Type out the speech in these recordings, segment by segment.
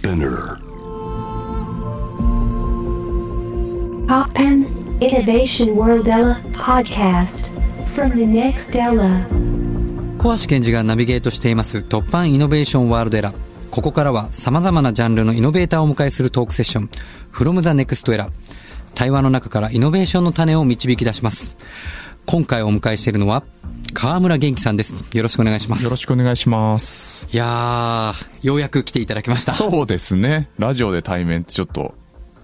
Spinner. Poppen Innovation World Ella podcast from the next Ella. 小橋健二がナビゲートしています突破イノベーションワールドエラー。ここからは様々なジャンルのイノベーターをお迎えするトークセッション、from the next era。対話の中からイノベーションの種を導き出します。今回お迎えしているのは、河村元気さんです。よろしくお願いします。よろしくお願いします。いやー、ようやく来ていただきました。そうですね。ラジオで対面ってちょっと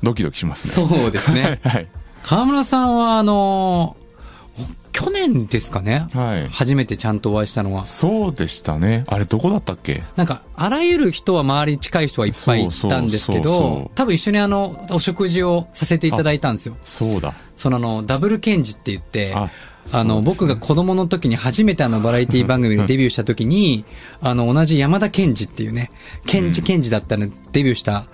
ドキドキしますね。そうですね。はい。河村さんは、あのー去年ですかね、はい初めてちゃんとお会いしたのは。そうでしたね。あれどこだったっけ？なんか、あらゆる人は周りに近い人はいっぱいいたんですけどう、多分一緒にあの、お食事をさせていただいたんですよ。そうだ。そのあの、ダブルケンジって言って、ああの、ね。僕が子供の時に初めてあのバラエティ番組でデビューした時に、あの、同じ山田ケンジっていうね、ケンジケンジだったのデビューした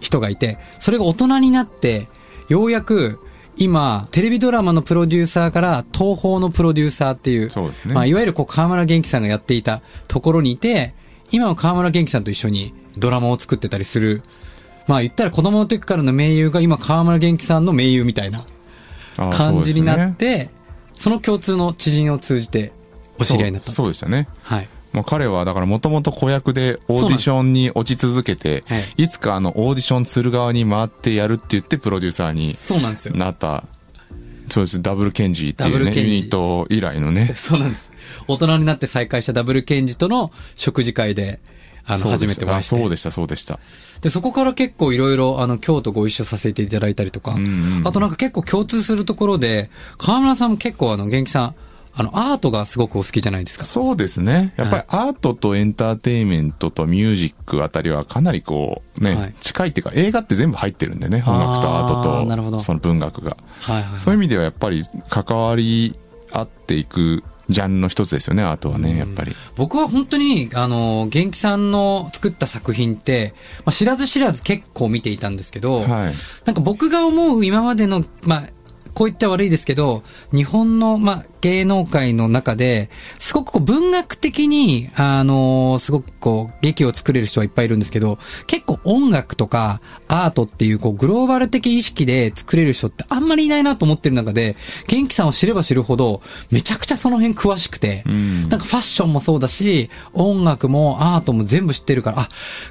人がいて、それが大人になって、ようやく、今、テレビドラマのプロデューサーから東宝のプロデューサーっていう、そうですね。まあ、いわゆるこう、河村元気さんがやっていたところにいて、今は河村元気さんと一緒にドラマを作ってたりする、まあ言ったら子供の時からの盟友が今河村元気さんの盟友みたいなあ感じになっ。そうですね。て、その共通の知人を通じてお知り合いになった。そうでしたね。はい。まあ、彼はだからもともと子役でオーディションに落ち続けてはい、いつかあのオーディションする側に回ってやるって言ってプロデューサーにそうなんですよ。なった、そうです、ダブルケンジっていうね、ユニット以来のね。そうなんです。大人になって再会したダブルケンジとの食事会で、あの、初めてお会いして。あそうでした、そうでした。で、そこから結構いろいろ、あの、京都ご一緒させていただいたりとか、あとなんか結構共通するところで、河村さんも結構あの、元気さん、あの、アートがすごくお好きじゃないですか。そうですね。やっぱりアートとエンターテインメントとミュージックあたりはかなりこうね、はい近いっていうか映画って全部入ってるんでね、音楽とアートとその文学が。はいはいはい。そういう意味ではやっぱり関わり合っていくジャンルの一つですよね、アートはね、やっぱり。僕は本当に、あの、元気さんの作った作品って、まあ、知らず知らず結構見ていたんですけど、はい。なんか僕が思う今までの、まあ、こう言っちゃ悪いですけど、日本の、まあ、芸能界の中で、すごくこう文学的に、あのすごくこう、劇を作れる人はいっぱいいるんですけど、結構音楽とかアートっていう、こう、グローバル的意識で作れる人ってあんまりいないなと思ってる中で、元気さんを知れば知るほど、めちゃくちゃその辺詳しくて、ん。なんかファッションもそうだし、音楽もアートも全部知ってるから、あ、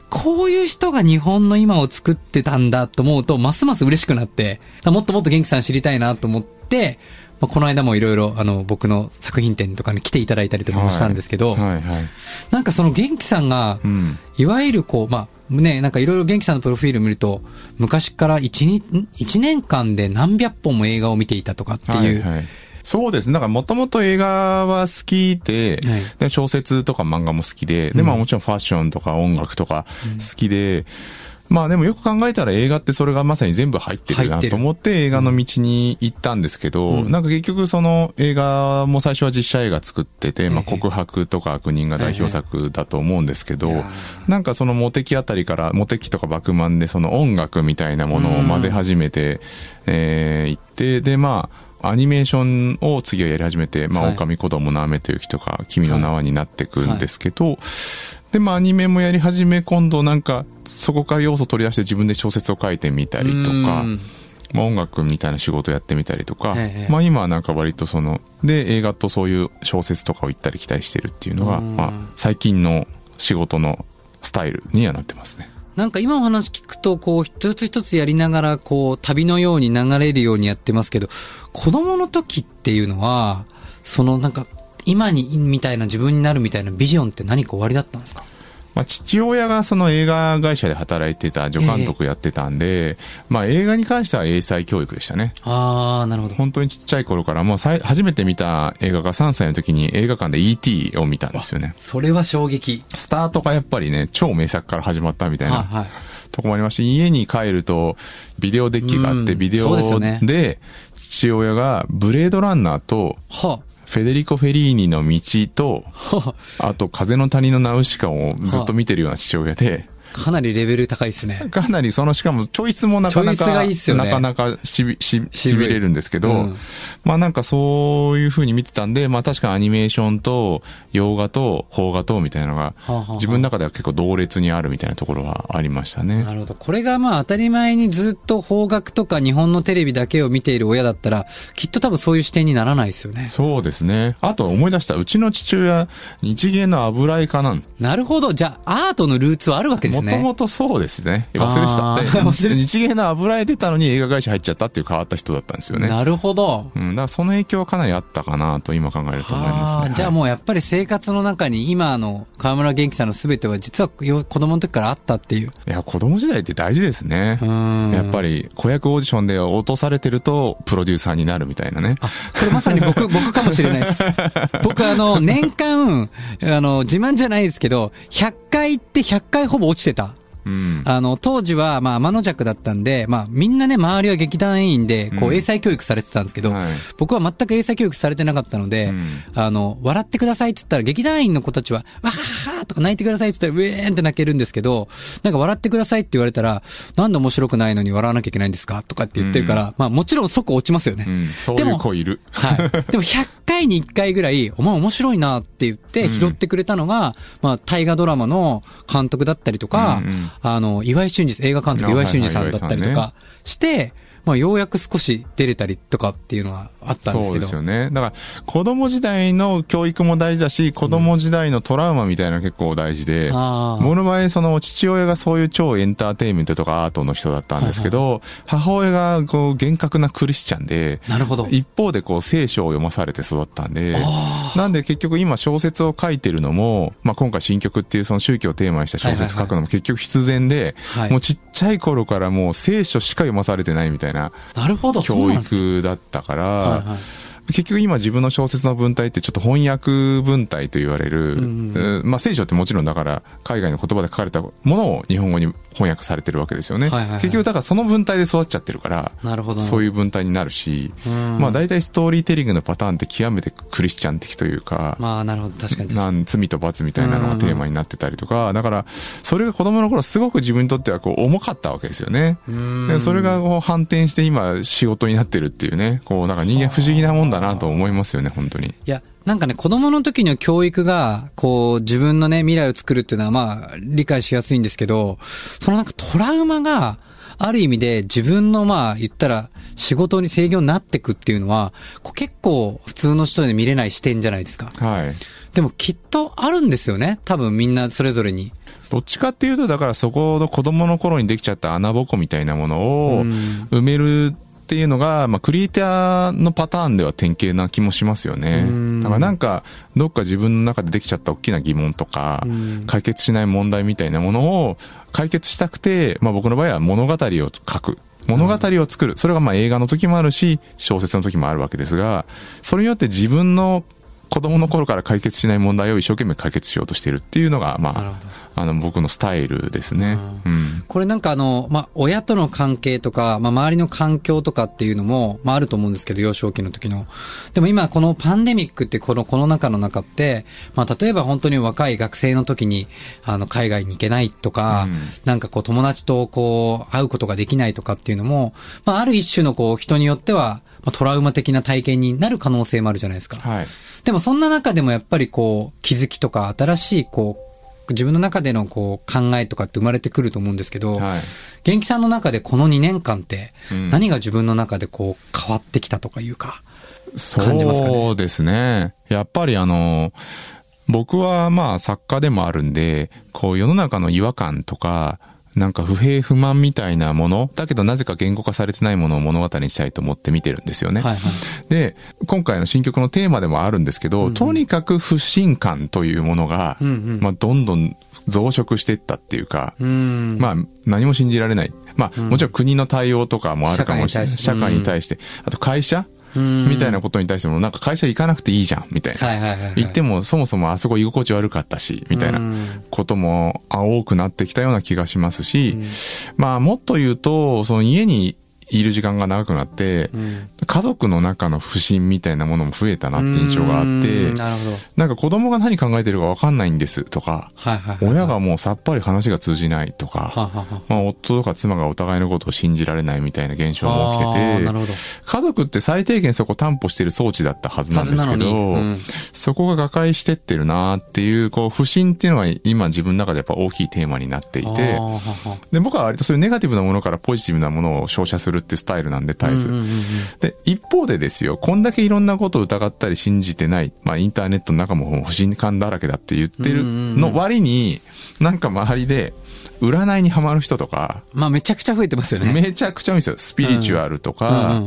こういう人が日本の今を作ってたんだと思うと、ますます嬉しくなって、もっともっと元気さん知りたいなと思って、まあ、この間もいろいろ、あの、僕の作品展とかに来ていただいたりとかもしたんですけど、はいはい。なんかその元気さんが、うん。いわゆるこう、まあ、ね、なんかいろいろ元気さんのプロフィール見ると、昔から一日、ん一年間で何百本も映画を見ていたとかっていう、はいはいそうですね。だからもともと映画は好きで、はいで小説とか漫画も好きで、で、まあもちろんファッションとか音楽とか好きで、まあでもよく考えたら映画ってそれがまさに全部入ってるなと思って映画の道に行ったんですけど、なんか結局その映画も最初は実写映画作ってて、まあ告白とか悪人が代表作だと思うんですけど、なんかそのモテキあたりから、モテキとかバクマンでその音楽みたいなものを混ぜ始めて、えー行って、でまあ、アニメーションを次はやり始めて、まあ、はい。狼子供の雨と雪とか、君の名はになってくんですけど、で、まあ、アニメもやり始め、今度なんか、そこから要素取り出して自分で小説を書いてみたりとかうん、まあ、音楽みたいな仕事やってみたりとかええ、まあ、今はなんか割とその、で、映画とそういう小説とかを行ったり来たりしてるっていうのが、うん。まあ、最近の仕事のスタイルにはなってますね。なんか今お話聞くと、こう、一つ一つやりながら、こう、旅のように流れるようにやってますけど、子供の時っていうのは、そのなんか、今に、みたいな自分になるみたいなビジョンって何か終わりだったんですか？まあ、父親がその映画会社で働いてた助監督やってたんで、まあ映画に関しては英才教育でしたね。あー、なるほど。本当にちっちゃい頃からもうさい初めて見た映画が3歳の時に映画館で E.T. を見たんですよね。それは衝撃。スタートがやっぱりね、超名作から始まったみたいなはいはい。とこもありまして、家に帰るとビデオデッキがあって、うんビデオで父親がブレードランナーとはフェデリコ・フェリーニの道と、は あと風の谷のナウシカをずっと見てるような父親で、かなりレベル高いですね。かなりそのしかもチョイスもなかなか、いいっすよねなかなかしび、し、しびれるんですけど、うんまあなんかそういう風に見てたんで、まあ確かにアニメーションと洋画と邦画とみたいなのが自分の中では結構同列にあるみたいなところはありましたね。なるほど。これがまあ当たり前にずっと邦楽とか日本のテレビだけを見ている親だったら、きっと多分そういう視点にならないですよね。そうですね。あと思い出した、うちの父親、日芸の油絵家なんなるほど。じゃあ、アートのルーツはあるわけですね。もともとそうですね。忘れてた。日芸の油絵出たのに映画会社入っちゃったっていう変わった人だったんですよね。なるほど。うん、だからその影響はかなりあったかなと今考えると思いますね。じゃあはいもうやっぱり生活の中に今の河村元気さんの全ては実はよ子供の時からあったっていう。いや、子供時代って大事ですね。んやっぱり、子役オーディションで落とされてると、プロデューサーになるみたいなね。あ、これまさに僕、僕かもしれないです。僕あの、年間、あの、自慢じゃないですけど、100回行って100回ほぼ落ちてた。うん。あの、当時は、まあ、天の弱だったんで、まあ、みんなね、周りは劇団員で、こうう、英才教育されてたんですけど、はい僕は全く英才教育されてなかったので、うんあの、笑ってくださいって言ったら、劇団員の子たちは、わはははとか泣いてくださいって言ったら、ウェーンって泣けるんですけど、なんか笑ってくださいって言われたら、なんで面白くないのに笑わなきゃいけないんですかとかって言ってるから、まあ、もちろん即落ちますよね。うん。そういでもう子いる。はい。でも100回に1回ぐらい、お前面白いなって言って拾ってくれたのが、まあ、大河ドラマの監督だったりとか、うんうんあの、岩井俊二、映画監督あ岩井俊二さんだったりとかして、まあ、ようやく少し出れたりとかっていうのはあったんですそうけど。ですよね。だから、子供時代の教育も大事だし、子供時代のトラウマみたいなの結構大事で、あー僕の場合、その父親がそういう超エンターテインメントとかアートの人だったんですけど、母親がこう厳格なクリスチャンで、なるほど。一方でこう聖書を読まされて育ったんで、なんで結局今小説を書いてるのも、まあ今回新曲っていうその宗教をテーマにした小説書くのも結局必然で、はいもうちっちゃい頃からもう聖書しか読まされてないみたいななるほど、そう教なんですね。育だったから、結局今自分の小説の文体ってちょっと翻訳文体と言われる、うんまあ聖書ってもちろんだから海外の言葉で書かれたものを日本語に翻訳されてるわけですよね。はいはいはい結局だからその文体で育っちゃってるから、なるほど。そういう文体になるし、まあ大体ストーリーテリングのパターンって極めてクリスチャン的というか、まあ、なるほど。確かに確かに。なん罪と罰みたいなのがテーマになってたりとか、だから、それが子供の頃すごく自分にとってはこう重かったわけですよね。でそれがこう反転して今仕事になってるっていうね、こうなんか人間不思議なもんだなと思いますよね、本当に。いや、なんかね、子供の時の教育が、こう、自分のね、未来を作るっていうのは、まあ、理解しやすいんですけど、そのなんかトラウマが、ある意味で自分のまあ言ったら仕事に制御になってくっていうのは、こう結構普通の人で見れない視点じゃないですか。はい。でもきっとあるんですよね。多分みんなそれぞれに。どっちかっていうと、だからそこの子供の頃にできちゃった穴ぼこみたいなものを埋めるっていうのが、まあ、クリエイターのパターンでは典型な気もしますよね。だからなんか、どっか自分の中でできちゃった大きな疑問とか、解決しない問題みたいなものを解決したくて、まあ僕の場合は物語を書く。物語を作る。それがまあ映画の時もあるし、小説の時もあるわけですが、それによって自分の子供の頃から解決しない問題を一生懸命解決しようとしているっていうのが、まああの、僕のスタイルですね。うん。これなんかあの、まあ、親との関係とか、まあ、周りの環境とかっていうのも、まあ、あると思うんですけど、幼少期の時の。でも今、このパンデミックってこのコロナ禍の中って、まあ、例えば本当に若い学生の時に、あの、海外に行けないとか、うんなんかこう、友達とこう、会うことができないとかっていうのも、まあ、ある一種のこう、人によっては、まあ、トラウマ的な体験になる可能性もあるじゃないですか。はい。でもそんな中でもやっぱりこう、気づきとか新しいこう、自分の中でのこう考えとかって生まれてくると思うんですけど、はい。元気さんの中でこの2年間ってうん何が自分の中でこう変わってきたとかいうか、感じますかね？そうですね。やっぱりあの、僕はまあ作家でもあるんで、こう世の中の違和感とか、なんか不平不満みたいなもの、だけどなぜか言語化されてないものを物語にしたいと思って見てるんですよね。はいはい。で、今回の新曲のテーマでもあるんですけど、とにかく不信感というものが、うんうんまあどんどん増殖していったっていうか、うん。まあ、何も信じられない。まあ、もちろん国の対応とかもあるかもしれない。社社会に対して。あと会社うんみたいなことに対しても、なんか会社行かなくていいじゃん、みたいな。はいはいはいはい。行っても、そもそもあそこ居心地悪かったし、みたいなこともあ多くなってきたような気がしますし、まあ、もっと言うと、その家にいる時間が長くなって、家族の中の不信みたいなものも増えたなって印象があってんなるほど。なんか子供が何考えてるか分かんないんですとかはいはいはい。親がもうさっぱり話が通じないとか、はあはあはあまあ、夫とか妻がお互いのことを信じられないみたいな現象が起きてて。家族って最低限そこ担保してる装置だったはずなんですけど、うんそこが瓦解してってるなっていうこう不信っていうのが今自分の中でやっぱ大きいテーマになっていてで僕は割とそういうネガティブなものからポジティブなものを照射するっていうスタイルなんで絶えず。で、一方でですよ、こんだけいろんなことを疑ったり信じてない、まあインターネットの中も不信感だらけだって言ってるの割に、なんか周りで、占いにハマる人とか、まあめちゃくちゃ増えてますよね。めちゃくちゃ多いんですよ。スピリチュアルとか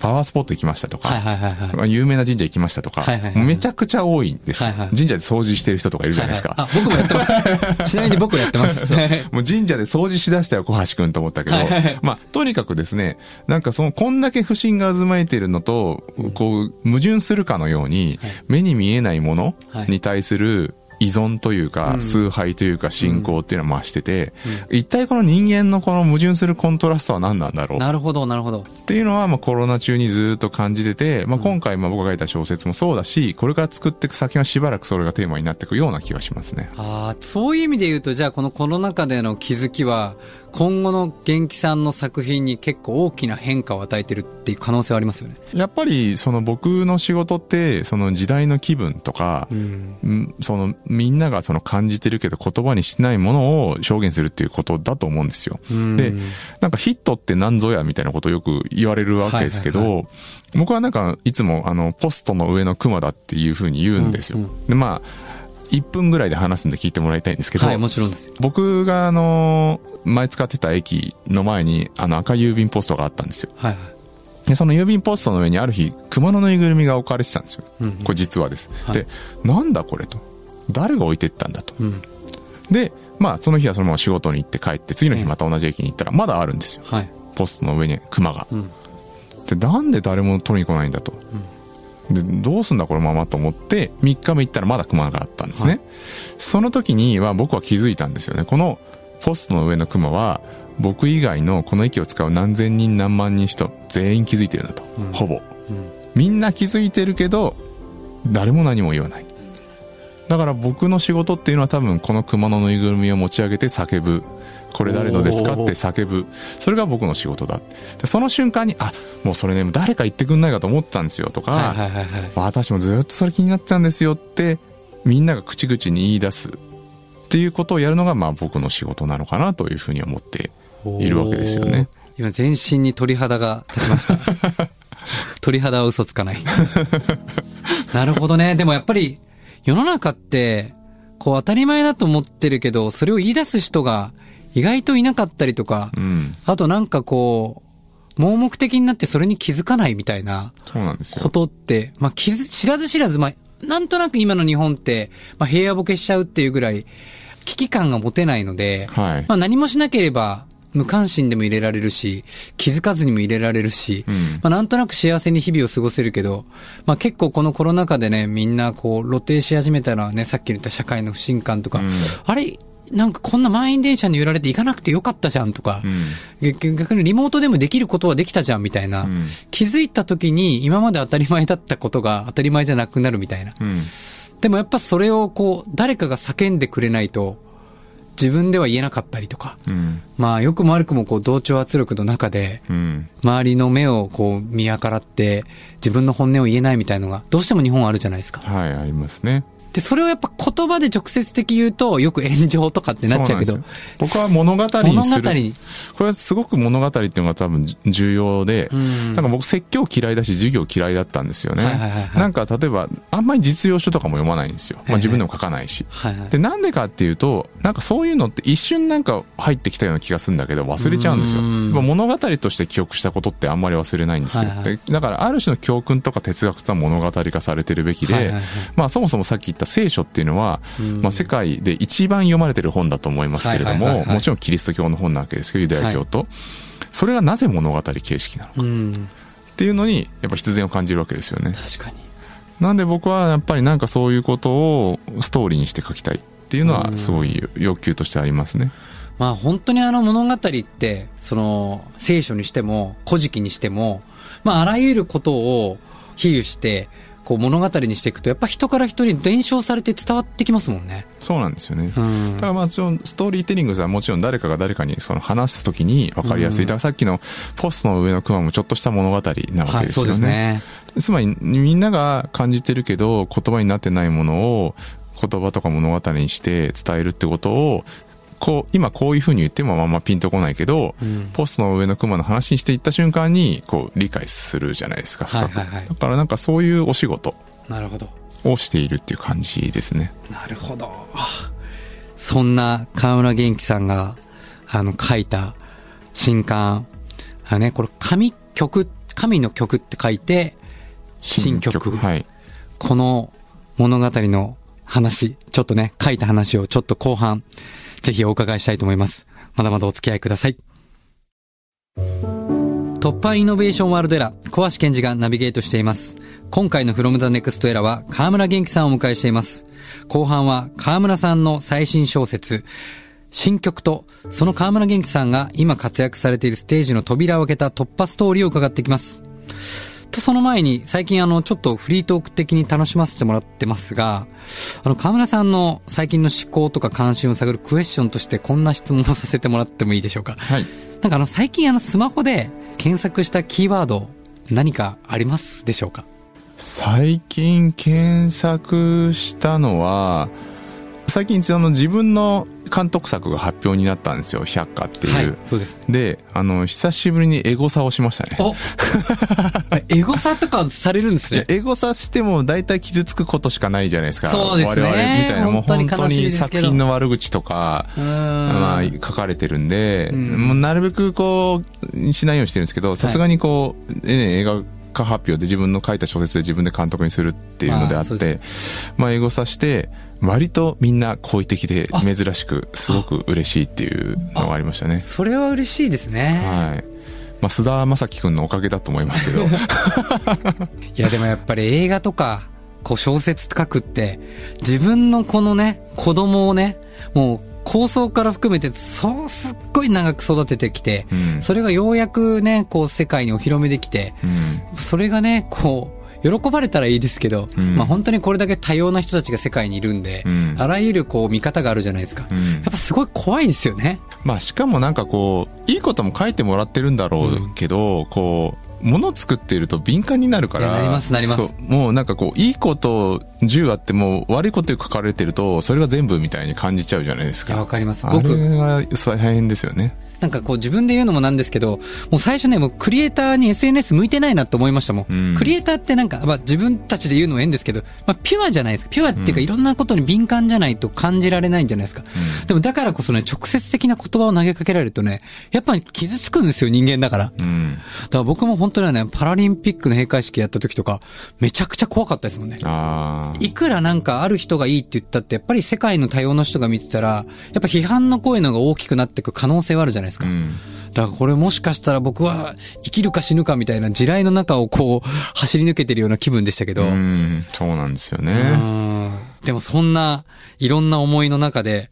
パワースポット行きましたとはいか、有名な神社行きましたとかめちゃくちゃ多いんですよ。神社で掃除してる人とかいるじゃないですか。あ、僕もやってます。ちなみに僕もやってます。もう神社で掃除しだしたよ、小橋くんと思ったけど。まあ、とにかくですね、なんかその、こんだけ不信が渦巻いてるのと、こう、矛盾するかのように、目に見えないものに対する依存というか、崇拝というか、信仰っていうのは増してて、一体この人間のこの矛盾するコントラストは何なんだろう？なるほど、なるほど。っていうのは、まあ、コロナ中にずっと感じてて、まあ、今回、まあ、僕が書いた小説もそうだし、これから作っていく先はしばらくそれがテーマになっていくような気がしますね。ああ、そういう意味で言うと、じゃあこのコロナ禍での気づきは、今後の元気さんの作品に結構大きな変化を与えてるっていう可能性はありますよね。やっぱりその僕の仕事ってその時代の気分とか、うんそのみんながその感じてるけど言葉にしないものを表現するっていうことだと思うんですよ。でなんかヒットって何ぞやみたいなことをよく言われるわけですけど、はいは僕はなんかいつもあのポストの上のクマだっていうふうに言うんですよ。でまあ1分ぐらいで話すんで聞いてもらいたいんですけど、はい、もちろんです。僕があの前使ってた駅の前にあの赤郵便ポストがあったんですよ。はいはい。で、その郵便ポストの上にある日、熊のぬいぐるみが置かれてたんですよ。これ実はです。で、なんだこれと。誰が置いてったんだと。で、まあその日はそのまま仕事に行って帰って、次の日また同じ駅に行ったら、まだあるんですよ。はい。ポストの上に熊が。で、なんで誰も取りに来ないんだと。で、どうすんだこのままと思って、3日目行ったらまだ熊があったんですね。その時には僕は気づいたんですよね。このポストの上の熊は、僕以外のこの駅を使う何千人何万人人全員気づいてるんだと。ほぼ。みんな気づいてるけど、誰も何も言わない。だから僕の仕事っていうのは多分この熊のぬいぐるみを持ち上げて叫ぶ。これ誰のですかって叫ぶ。それが僕の仕事だ。で、その瞬間に、あ、もうそれね、誰か言ってくんないかと思ったんですよとか、はいはいはいはい。私もずっとそれ気になってたんですよって、みんなが口々に言い出すっていうことをやるのが、まあ僕の仕事なのかなというふうに思っているわけですよね。今全身に鳥肌が立ちました。鳥肌は嘘つかない。なるほどね。でもやっぱり世の中ってこう当たり前だと思ってるけど、それを言い出す人が意外といなかったりとか、うん。あとなんかこう、盲目的になってそれに気づかないみたいな。ことって、まあ、気づ、知らず知らず、まあ、なんとなく今の日本って、まあ、平野ボケしちゃうっていうぐらい、危機感が持てないので、はいまあ、何もしなければ、無関心でも入れられるし、気づかずにも入れられるし、んまあ、なんとなく幸せに日々を過ごせるけど、まあ、結構このコロナ禍でね、みんなこう、露呈し始めたらね、さっき言った社会の不信感とか、んあれ、なんかこんな満員電車に揺られて行かなくてよかったじゃんとか、逆逆にリモートでもできることはできたじゃんみたいな、ん気づいた時に今まで当たり前だったことが当たり前じゃなくなるみたいな。うん。でもやっぱそれをこう、誰かが叫んでくれないと、自分では言えなかったりとか、うん。まあ良くも悪くもこう同調圧力の中で、うん。周りの目をこう見計らって、自分の本音を言えないみたいのが、どうしても日本はあるじゃないですか。はい、ありますね。で、それをやっぱ言葉で直接的言うと、よく炎上とかってなっちゃうけど僕は物語にする。物語にこれはすごく物語っていうのが多分重要で、んなんか僕説教嫌いだし授業嫌いだったんですよね。はいはいはいはいなんか例えば、あんまり実用書とかも読まないんですよ。まあ自分でも書かないし。はいはいで、なんでかっていうと、なんかそういうのって一瞬なんか入ってきたような気がするんだけど忘れちゃうんですよ。物語として記憶したことってあんまり忘れないんですよ。はいはいでだからある種の教訓とか哲学とは物語化されてるべきで、はいはいはいまあそもそもさっき言った聖書っていうのは、まあ世界で一番読まれてる本だと思いますけれども、はいはいはいはいもちろんキリスト教の本なわけですけど、ユダヤ教と。それがなぜ物語形式なのかうん、っていうのに、やっぱ必然を感じるわけですよね。確かに。なんで僕はやっぱりなんかそういうことをストーリーにして書きたいっていうのはすごい欲求としてありますね。まあ本当にあの物語って、その聖書にしても、古事記にしても、まああらゆることを比喩して、こう物語にしていくと、やっぱ人から人に伝承されて伝わってきますもんね。そうなんですよね。うんだからまあ、そのストーリーテリングはもちろん誰かが誰かにその話すときに分かりやすい。だからさっきのポストの上のクマもちょっとした物語なわけはい、ですそうですよね。ね。つまりみんなが感じてるけど言葉になってないものを言葉とか物語にして伝えるってことをこう今こういうふうに言ってもあんまピンとこないけど、ポストの上のクマの話にしていった瞬間にこう理解するじゃないですか深く、はいはいはいだからなんかそういうお仕事なるほど。をしているっていう感じですねなるほど。そんな河村元気さんが、あの、書いた新刊。あね、これ、神曲、神の曲って書いて、新曲。はいこの物語の話、ちょっとね、書いた話をちょっと後半、ぜひお伺いしたいと思います。まだまだお付き合いください。突破イノベーションワールドエラー、小橋健二がナビゲートしています。今回の From the Next Era は河村元気さんをお迎えしています。後半は河村さんの最新小説、新曲と、その河村元気さんが今活躍されているステージの扉を開けた突破ストーリーを伺っていきます。と、その前に、最近あの、ちょっとフリートーク的に楽しませてもらってますが、あの、河村さんの最近の思考とか関心を探るクエスチョンとしてこんな質問をさせてもらってもいいでしょうか？はいなんかあの、最近あの、スマホで検索したキーワード、何かありますでしょうか？最近検索したのは最近その自分の監督作が発表になったんですよ「百花」っていう、はい、そうです。であの久しぶりにエゴサをしましたね。おエゴサとかされるんですね。エゴサしても大体傷つくことしかないじゃないですか。そうですね。我々みたいな。もう本当に作品の悪口とかまあ、書かれてるんで、ん。もうなるべくこうしないようにしてるんですけどさすがにこう、ね映画化発表で自分の書いた小説で自分で監督にするっていうのであってまあエゴサして割とみんな好意的で珍しくすごく嬉しいっていうのがありましたね。それは嬉しいですね。はい。まあ須田将暉君のおかげだと思いますけど。いやでもやっぱり映画とか、こう小説書くって、自分のこのね、子供をね、もう構想から含めて、そうすっごい長く育ててきて、うん。それがようやくね、こう世界にお披露目できて、うん。それがね、こう、喜ばれたらいいですけど、ん。まあ本当にこれだけ多様な人たちが世界にいるんで、うん。あらゆるこう見方があるじゃないですか。うん。やっぱすごい怖いですよね。まあしかもなんかこういいことも書いてもらってるんだろうけど、こう物作っていると敏感になるから。なりますなります。もうなんかこういいこと10あっても悪いこと書かれてるとそれが全部みたいに感じちゃうじゃないですか。わかります。あ僕れが大変ですよねなんかこう自分で言うのもなんですけど、もう最初ね、もうクリエイターに SNS 向いてないなと思いましたもん。うんクリエイターってなんか、まあ自分たちで言うのも変ですけど、まあピュアじゃないですか。ピュアっていうかいろんなことに敏感じゃないと感じられないんじゃないですか。でもだからこそね、直接的な言葉を投げかけられるとね、やっぱり傷つくんですよ、人間だから。だかうんら僕も本当にね、パラリンピックの閉会式やった時とか、めちゃくちゃ怖かったですもんね。いくらなんかある人がいいって言ったって、やっぱり世界の多様な人が見てたら、やっぱ批判の声のが大きくなっていく可能性はあるじゃないですか。うんだからこれもしかしたら僕は生きるか死ぬかみたいな地雷の中をこう 走り抜けてるような気分でしたけど。ううんんそうなんですよねでもそんないろんな思いの中で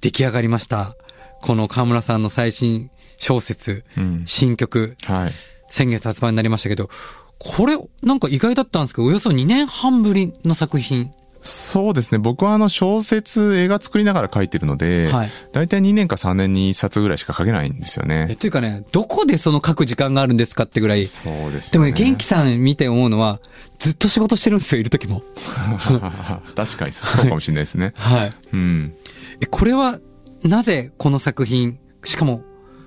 出来上がりました。この河村さんの最新小説、うん新曲、はい先月発売になりましたけど、これなんか意外だったんですけど、およそ2年半ぶりの作品。そうですね。僕はあの小説映画作りながら書いてるので、はい。大体2年か3年に1冊ぐらいしか書けないんですよえ、ねというかね、どこでその書く時間があるんですかってぐらい。そうですでもね、元気さん見て思うのは、ずっと仕事してるんですよ、いる時も。確かにそうかもしれないですね。はい。うん。え、これは、なぜこの作品、しかも、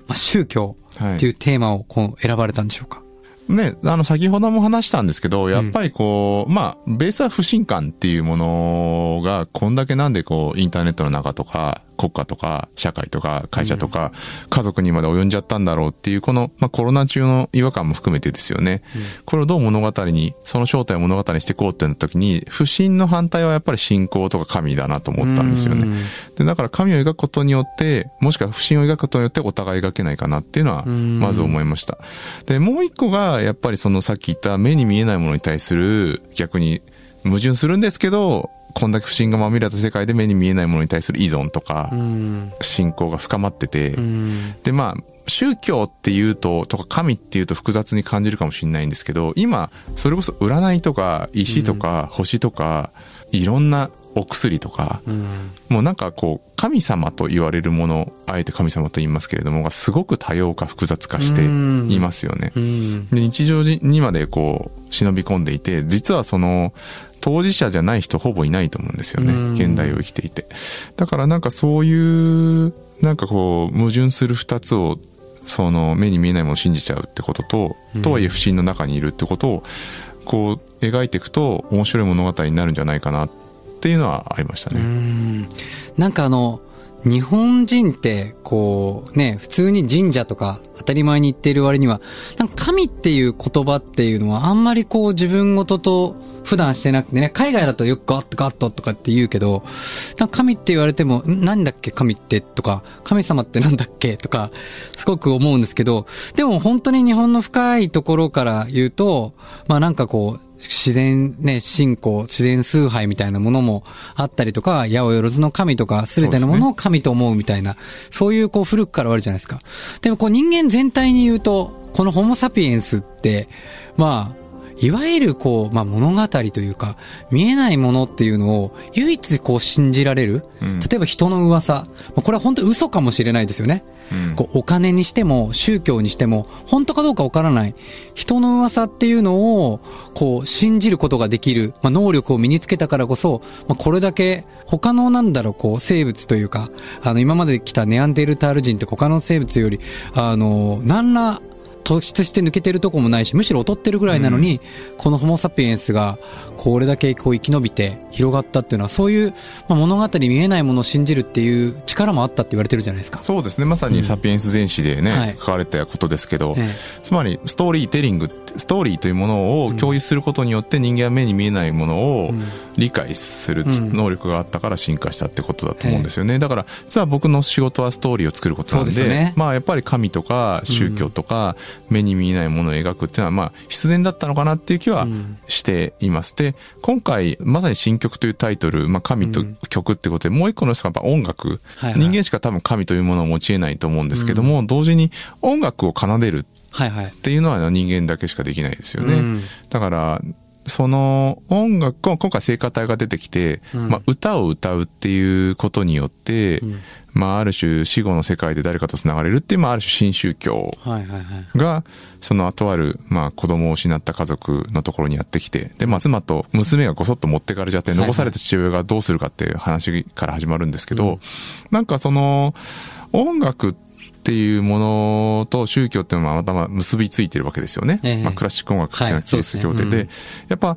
まあ、宗教っていうテーマをこう選ばれたんでしょうか、ね、あの、先ほども話したんですけど、やっぱりこう、まあ、ベースは不信感っていうものが、こんだけなんでこう、インターネットの中とか、国家とか、社会とか、会社とか、家族にまで及んじゃったんだろうっていう、この、まあ、コロナ中の違和感も含めてですよね。これをどう物語に、その正体を物語にしていこうってなった時に、不信の反対はやっぱり信仰とか神だなと思ったんですよね。で、だから神を描くことによって、もしくは不信を描くことによってお互い描けないかなっていうのは、まず思いました。で、もう一個が、やっぱりそのさっき言った目に見えないものに対する、逆に矛盾するんですけど、こんだけ不信がまみれた世界で目に見えないものに対する依存とかうん。信仰が深まってて、うん。でまあ宗教っていうととか神っていうと複雑に感じるかもしれないんですけど今それこそ占いとか石とか星とか、いろんなお薬とか、うん。もうなんかこう神様と言われるものあえて神様と言いますけれどもがすごく多様化複雑化していますよね。うん。で日常にまでこう忍び込んでいて実はその当事者じゃない人ほぼいないと思うんですよね。うん。現代を生きていて。だからなんかそういうなんかこう矛盾する二つをその目に見えないものを信じちゃうってことと、とはいえ不信の中にいるってことをこう描いていくと面白い物語になるんじゃないかなっていうのはありましたね。うん。なんかあの、日本人って、こう、ね、普通に神社とか当たり前に言っている割には、なんか神っていう言葉っていうのはあんまりこう自分ごとと普段してなくてね、海外だとよくガッとガッととかって言うけど、神って言われても、んなんだっけ神ってとか、神様ってなんだっけとか、すごく思うんですけど、でも本当に日本の深いところから言うと、まあなんかこう、自然ね、信仰、自然崇拝みたいなものもあったりとか、八百万の神とか、すべてのものを神と思うみたいな、そういうこう古くからあるじゃないですか。でもこう人間全体に言うと、このホモサピエンスって、まあ、いわゆるこう、まあ物語というか、見えないものっていうのを唯一こう信じられる。うん例えば人の噂。まあこれは本当に嘘かもしれないですよね。うんこうお金にしても宗教にしても本当かどうかわからない人の噂っていうのをこう信じることができる、まあ、能力を身につけたからこそ、まあ、これだけ他のなんだろうこう生物というかあの今まで来たネアンデルタール人って他の生物よりあの何ら突出して抜けてるとこもないしむしろ劣ってるぐらいなのに、このホモ・サピエンスがこれだけこう生き延びて広がったっていうのはそういう、まあ、物語見えないものを信じるっていう力もあったって言われてるじゃないですか。そうですね。まさにサピエンス全史でね、はい。書かれたことですけど、えつまりストーリーテリングってストーリーというものを共有することによって人間は目に見えないものを理解するうん能力があったから進化したってことだと思うんですよね。だから実は僕の仕事はストーリーを作ることなんでね。まあやっぱり神とか宗教とか目に見えないものを描くっていうのはまあ必然だったのかなっていう気はしています。で今回まさに新曲というタイトル、まあ、神と曲ってことでもう一個の人がやっぱ音楽、人間しか多分神というものを持ち得ないと思うんですけども、同時に音楽を奏でるはいはい。っていうのは人間だけしかできないですよね。うんだから、その音楽、今回聖歌隊が出てきて、うんまあ歌を歌うっていうことによって、んまあある種死後の世界で誰かと繋がれるっていう、まあある種新宗教。が、その後ある、まあ子供を失った家族のところにやってきて、で、まあ妻と娘がごそっと持ってかれちゃって、残された父親がどうするかっていう話から始まるんですけど、なんかその、音楽っていうものと宗教っていうのはまたま結びついてるわけですよね。ええ。まあクラシック音楽っていうのははいキリスト教で、そうですね。で、やっぱ、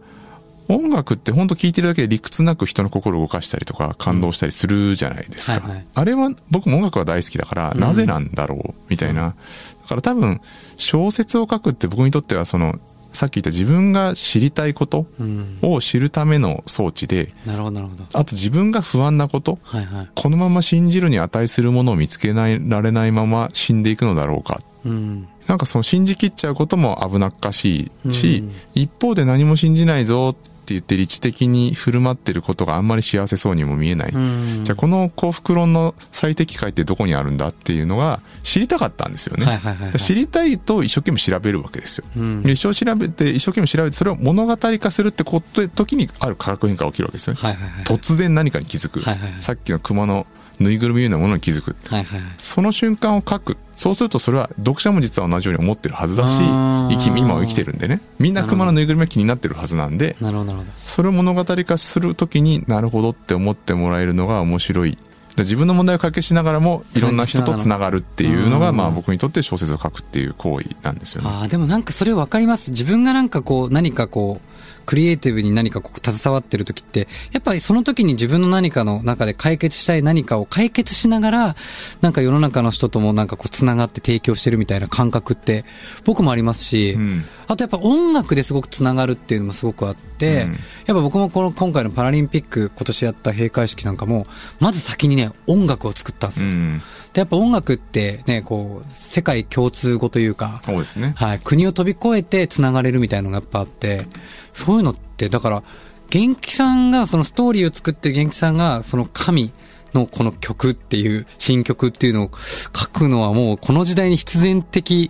音楽って本当聴いてるだけで理屈なく人の心を動かしたりとか感動したりするじゃないですか。はいはい。あれは僕も音楽が大好きだから、なぜなんだろう？みたいな。だから多分小説を書くって僕にとってはそのさっき言った自分が知りたいことうん。を知るための装置で、なるほどなるほど。あと自分が不安なこと、はいはい。このまま信じるに値するものを見つけないられないまま死んでいくのだろうか。うん。なんかその信じきっちゃうことも危なっかしいし、うん一方で何も信じないぞって言って理知的に振る舞ってることがあんまり幸せそうにも見えない。うん。じゃあこの幸福論の最適解ってどこにあるんだっていうのが知りたかったんですよね。知りたいと一生懸命調べるわけですよ。うんで一生調べて一生懸命調べてそれを物語化するってことで時にある化学変化が起きるわけですよね。突然何かに気づく、さっきの熊のぬいぐるみのようなものに気づく。はいはいはい。その瞬間を書く。そうするとそれは読者も実は同じように思ってるはずだし、生き、今を生きてるんでね。みんな熊のぬいぐるみが気になってるはずなんで、なるほどなるほど。それを物語化するときになるほどって思ってもらえるのが面白い。で自分の問題を解決しながらもいろんな人とつながるっていうのが、うんまあ僕にとって小説を書くっていう行為なんですよね。ああ、でもなんかそれわかります。自分がなんかこう、何かこう、クリエイティブに何かこう携わってる時って、やっぱりその時に自分の何かの中で解決したい何かを解決しながら、なんか世の中の人ともなんかこう繋がって提供してるみたいな感覚って僕もありますし、うんあとやっぱ音楽ですごく繋がるっていうのもすごくあって、うんやっぱ僕もこの今回のパラリンピック今年やった閉会式なんかも、まず先にね、音楽を作ったんですよ。うん。で、やっぱ音楽ってね、こう、世界共通語というか、そうですね。はい、国を飛び越えて繋がれるみたいなのがやっぱあって、そういうのって、だから、元気さんが、そのストーリーを作ってる元気さんが、その神のこの曲っていう、新曲っていうのを書くのはもうこの時代に必然的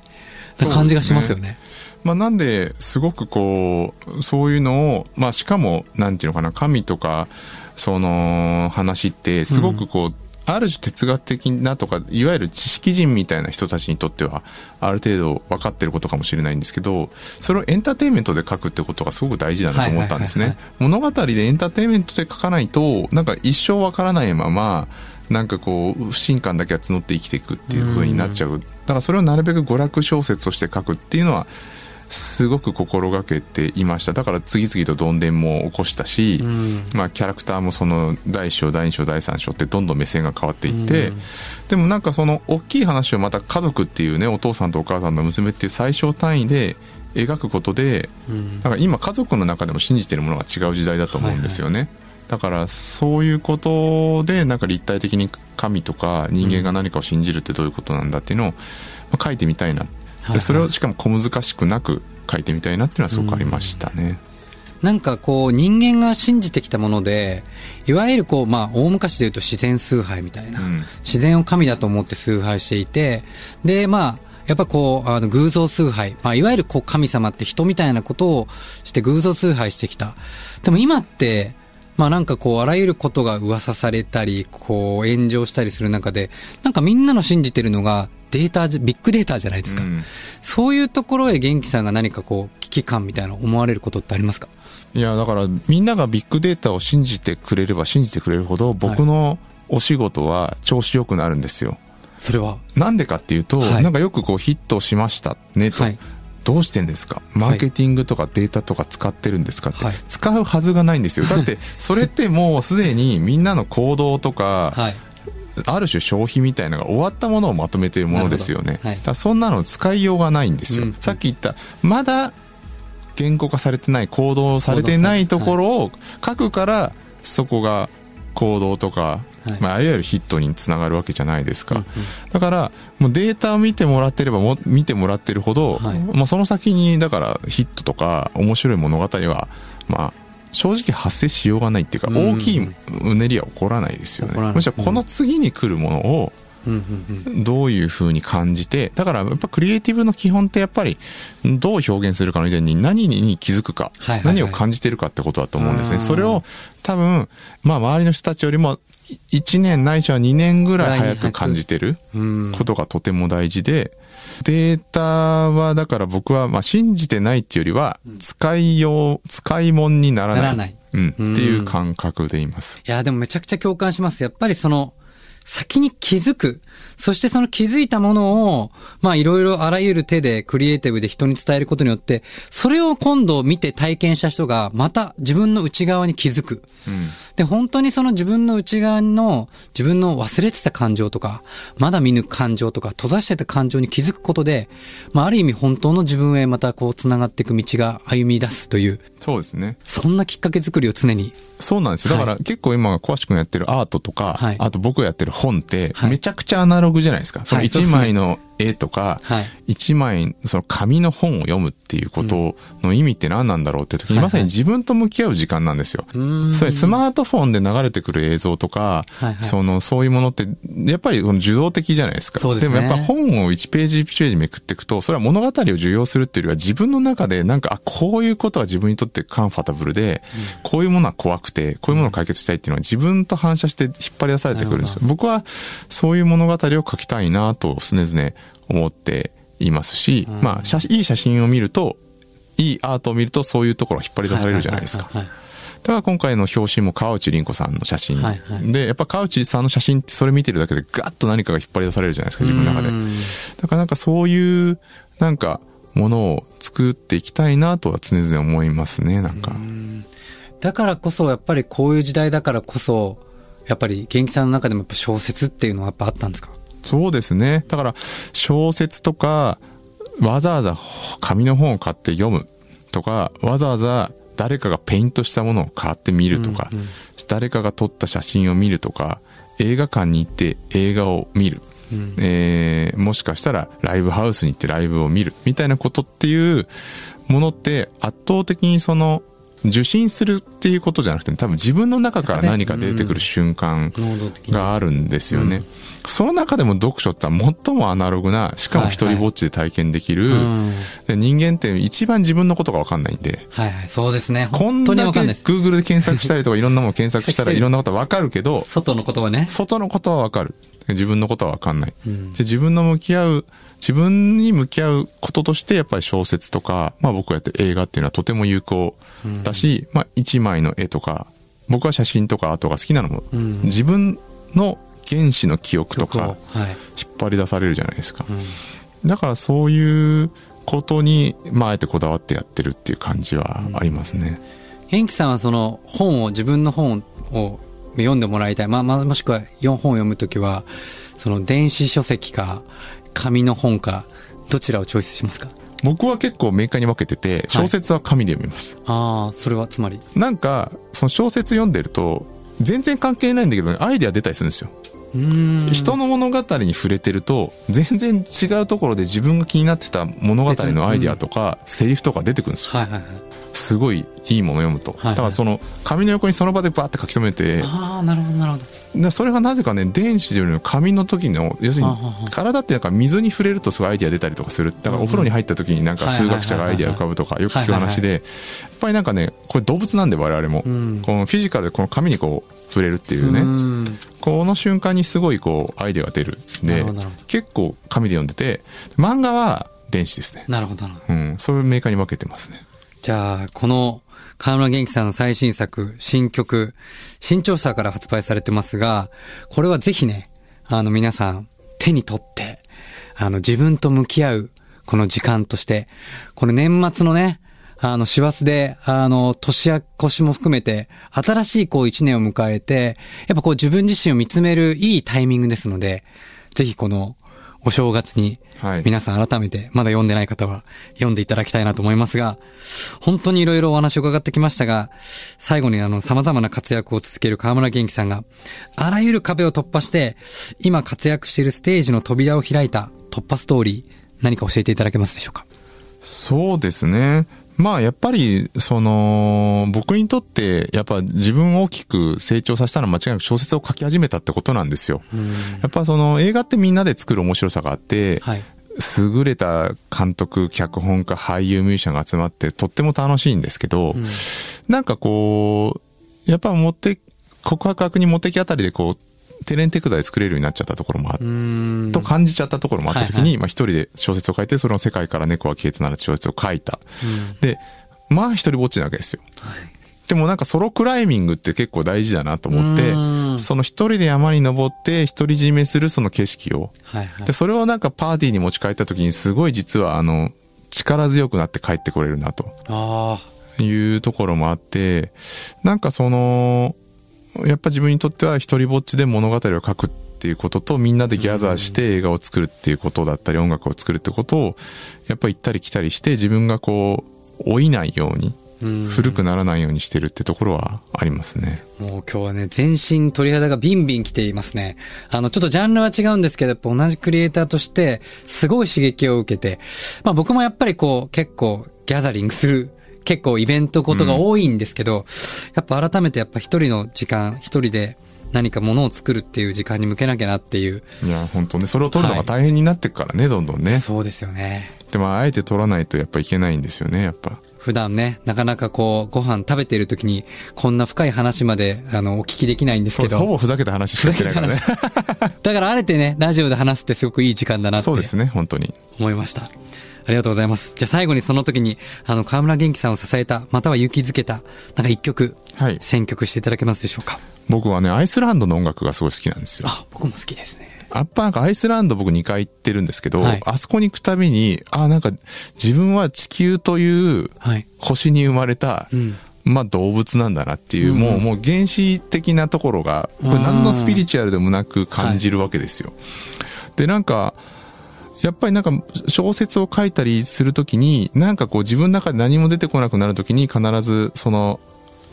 な感じがしますよね。まあ、なんですごくこうそういうのを、まあ、しかもなんていうのかな神とかその話ってすごくこう、ある種哲学的なとかいわゆる知識人みたいな人たちにとってはある程度分かってることかもしれないんですけどそれをエンターテインメントで書くってことがすごく大事だなと思ったんですね。物語でエンターテインメントで書かないとなんか一生分からないままなんかこう不信感だけが募って生きていくっていうことになっちゃう。だからそれをなるべく娯楽小説として書くっていうのはすごく心がけていました。だから次々とどんでんも起こしたし、うん、まあ、キャラクターもその第1章第2章第3章ってどんどん目線が変わっていって、うん、でもなんかその大きい話をまた家族っていうねお父さんとお母さんの娘っていう最小単位で描くことで、うん、なんか今家族の中でも信じてるものが違う時代だと思うんですよね。はいはい。だからそういうことでなんか立体的に神とか人間が何かを信じるってどういうことなんだっていうのを書いてみたいなでそれをしかも小難しくなく書いてみたいなっていうのはすごくありましたね。なんかこう人間が信じてきたもので、いわゆるこうまあ大昔で言うと自然崇拝みたいな、うん、自然を神だと思って崇拝していて、でまあやっぱこう、あの、偶像崇拝。まあ、いわゆるこう、神様って人みたいなことをして偶像崇拝してきた。でも今って、まあなんかこう、あらゆることが噂されたり、こう、炎上したりする中で、なんかみんなの信じてるのが、データ、ビッグデータじゃないですか。うん、そういうところへ元気さんが何かこう、危機感みたいな思われることってありますか？いや、だからみんながビッグデータを信じてくれれば信じてくれるほど、僕のお仕事は調子良くなるんですよ。それは？なんでかっていうと、はい、なんかよくこうヒットしましたねと。はいどうしてんですか？マーケティングとかデータとか使ってるんですかって、はい、使うはずがないんですよ。だって、それってもうすでにみんなの行動とか、はい、ある種消費みたいなのが終わったものをまとめているものですよね。はい、だそんなの使いようがないんですよ。うん、さっき言った、まだ言語化されてない、行動されてないところを書くから、そこが行動とか、はい。まあ、いわゆるヒットにつながるわけじゃないですか、うんうん、だからもうデータを見てもらってればも見てもらってるほど、はい、まあ、その先にだからヒットとか面白い物語はまあ正直発生しようがないっていうか、大きいうねりは起こらないですよね。むしろこの次に来るものを、どういうふうに感じて、だからやっぱクリエイティブの基本ってやっぱりどう表現するかの以前に何に気づくか、何を感じてるかってことだと思うんですね。それを多分、まあ周りの人たちよりも1年ないしは2年ぐらい早く感じてることがとても大事で、データはだから僕はまあ信じてないっていうよりは使いよう、使い物にならない。ならない。うん、っていう感覚でいます。いや、でもめちゃくちゃ共感します。やっぱりその、先に気づく。そしてその気づいたものを、まあいろいろあらゆる手でクリエイティブで人に伝えることによって、それを今度見て体験した人がまた自分の内側に気づく。うん、で、本当にその自分の内側の自分の忘れてた感情とか、まだ見ぬ感情とか、閉ざしてた感情に気づくことで、まあある意味本当の自分へまたこう繋がっていく道が歩み出すという。そうですね。そんなきっかけ作りを常に。そうなんですよ。だから結構今、詳しくやってるアートとか、はい、あと僕がやってる本って、めちゃくちゃアナログじゃないですか。その一枚の絵とか、一、はい、枚、その紙の本を読むっていうことの意味って何なんだろうって時に、まさに自分と向き合う時間なんですよ。それスマートフォンで流れてくる映像とか、はいはい、その、そういうものって、やっぱり受動的じゃないですか。でね、でもやっぱ本を1ページ1ページめくっていくと、それは物語を受容するっていうよりは自分の中でなんか、あ、こういうことは自分にとってカンファタブルで、うん、こういうものは怖くて、こういうものを解決したいっていうのは自分と反射して引っ張り出されてくるんですよ。僕はそういう物語を書きたいなと常々思っていますし、まあ、写いい写真を見ると、いいアートを見るとそういうところを引っ張り出されるじゃないですか。だから今回の表紙も川内凛子さんの写真、はいはい、でやっぱ川内さんの写真ってそれ見てるだけでガッと何かが引っ張り出されるじゃないですか自分の中で。だからなんかそういうなんかものを作っていきたいなとは常々思いますねなんか。だからこそやっぱりこういう時代だからこそやっぱり元気さんの中でもやっぱ小説っていうのはやっぱあったんですか？そうですね。だから小説とか、わざわざ紙の本を買って読むとか、わざわざ誰かがペイントしたものを買って見るとか、うんうん、誰かが撮った写真を見るとか、映画館に行って映画を見る。うん、えー、もしかしたらライブハウスに行ってライブを見るみたいなことっていうものって圧倒的にその受信するっていうことじゃなくて多分自分の中から何か出てくる瞬間。があるんですよね。その中でも読書って最もアナログな、しかも一人ぼっちで体験できる、うんで人間って一番自分のことがわかんないんで、はいはい、そうですね。こ本んだけ。Google で検索したりとか いろんなもの検索したらいろんなことはわかるけど、外の言葉ね。外のことはわかる。自分のことはわかんない。で自分の向き合う、自分に向き合うこととしてやっぱり小説とか、まあ僕がやってる映画っていうのはとても有効だし、まあ一枚の絵とか、僕は写真とかアートが好きなのも、自分の原始の記憶とか、はい。引っ張り出されるじゃないですか。だからそういうことに、まあ、あえてこだわってやってるっていう感じはありますね。元気さんはその本を、自分の本を読んでもらいたい。まあ、まあ、もしくは4本を読むときは、その電子書籍か、紙の本か、どちらをチョイスしますか？僕は結構明快に分けてて、小説は紙で読みます。ああ、それはつまり。なんか、その小説読んでると、全然関係ないんだけど、アイデア出たりするんですよ。人の物語に触れてると、全然違うところで自分が気になってた物語のアイデアとか、セリフとか出てくるんですよ。はいはいはい。すごいいいもの読むと。はいだからその、紙の横にその場でバーって書き留めて、ああ、なるほどなるほど。でそれがなぜかね電子よりも紙の時の要するに体ってなんか水に触れるとすごいアイデア出たりとかするだからお風呂に入った時になんか数学者がアイデア浮かぶとかよく聞く話でやっぱりなんかねこれ動物なんで我々も。ん。このフィジカルでこの紙にこう触れるっていうね。うん。この瞬間にすごいこうアイデアが出るんで結構紙で読んでて漫画は電子ですね。なるほどなるほど。うん。そういうメーカーに分けてますね。じゃあ、この河村元気さんの最新作、新曲、新潮社から発売されてますが、これはぜひね、あの皆さん手に取って、あの自分と向き合うこの時間として、これ年末のね、あの、師走で、あの、年や越しも含めて、新しいこう一年を迎えて、やっぱこう自分自身を見つめるいいタイミングですので、ぜひこのお正月にはい皆さん改めてまだ読んでない方は読んでいただきたいなと思いますが、本当にいろいろお話を伺ってきましたが、最後にあの様々な活躍を続ける河村元気さんが、あらゆる壁を突破して、今活躍しているステージの扉を開いた突破ストーリー、何か教えていただけますでしょうか？そうですね。まあやっぱり、その、僕にとって、やっぱ自分を大きく成長させたのは間違いなく小説を書き始めたってことなんですよ。やっぱその映画ってみんなで作る面白さがあって、はい。優れた監督、脚本家、俳優、ミュージシャンが集まってとっても楽しいんですけど、なんかこう、やっぱ持って、告白悪にモテキあたりでこう、テレンテクダで作れるようになっちゃったところもあっ。と感じちゃったところもあった時に、はいはいまあ一人で小説を書いて、その世界から猫は消えたなら小説を書いた。で、まあ一人ぼっちなわけですよ。でもなんかソロクライミングって結構大事だなと思っうてん、その一人で山に登って独り占めするその景色を。はいはいで、。それをなんかパーティーに持ち帰った時にすごい実はあの、力強くなって帰ってこれるなと。あいうところもあって、なんかその、やっぱ自分にとっては一人ぼっちで物語を書くっていうこととみんなでギャザーして映画を作るっていうことだったり音楽を作るってことをやっぱ行ったり来たりして自分がこう老いないように。古くならないようにしてるってところはありますね。もう今日はね、全身鳥肌がビンビン来ていますね。あの、ちょっとジャンルは違うんですけど、やっぱ同じクリエイターとして、すごい刺激を受けて、まあ僕もやっぱりこう、結構ギャザリングする、結構イベントことが多いんですけど、やっぱ改めてやっぱ一人の時間、一人で何かものを作るっていう時間に向けなきゃなっていう。いや本当ねそれを取るのが大変になってくからね、どんどんね。そうですよね。でもあえて取らないとやっぱいけないんですよねやっぱ。普段ね、なかなかこう、ご飯食べている時に、こんな深い話まで、あの、お聞きできないんですけど。ほぼふざけた話しかしてないからね。だからあえてね、ラジオで話すってすごくいい時間だなってそうですね本当に。思いました。ありがとうございます。じゃあ最後にその時に、あの、河村元気さんを支えた、または勇気づけた、なんか一曲、はい選曲していただけますでしょうか？僕はねアイスランドの音楽がすごい好きなんですよ。あ、僕も好きですね。やっぱなんかアイスランド僕2回行ってるんですけど、はいあそこに行くたびに、あ、なんか自分は地球というはい。星に生まれた、うんまあ動物なんだなっていう、うんもう、もう原始的なところが、これ何のスピリチュアルでもなく感じるわけですよ。で、なんか、やっぱりなんか小説を書いたりするときに、なんかこう自分の中で何も出てこなくなるときに必ずその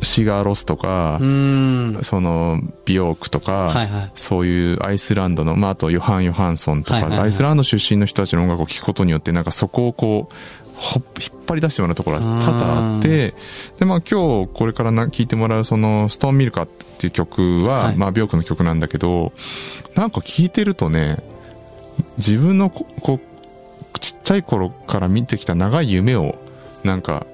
シガーロスとか。そのビオークとか、はいはい。そういうアイスランドの、まあ、あとヨハン・ヨハンソンとか、はいはいはい。アイスランド出身の人たちの音楽を聴くことによってなんかそこをこうほ引っ張り出してもらうところが多々あって、で、まあ今日これからな聴いてもらうそのストーンミルカっていう曲は、はい。まあビョークの曲なんだけど、なんか聴いてるとね、自分のこちっちゃい頃から見てきた長い夢を、なんか、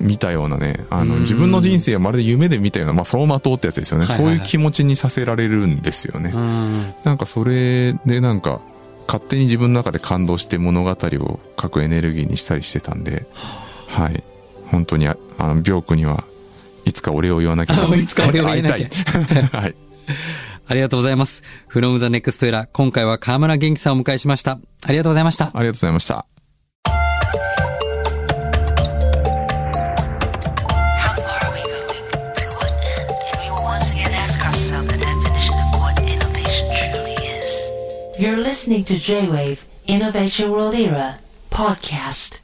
見たようなね、あの、うん自分の人生をまるで夢で見たような、まあ、走馬灯ってやつですよね。はいはいはいそういう気持ちにさせられるんですよね。うん。なんかそれでなんか勝手に自分の中で感動して物語を書くエネルギーにしたりしてたんで、はい。本当にああの、病句にはいつかお礼を言わなきゃあ いつかお礼を言わな。はい。ありがとうございます。from the next era。今回は河村元気さんをお迎えしました。ありがとうございました。ありがとうございました。You're listening to J-Wave Innovation World Era podcast.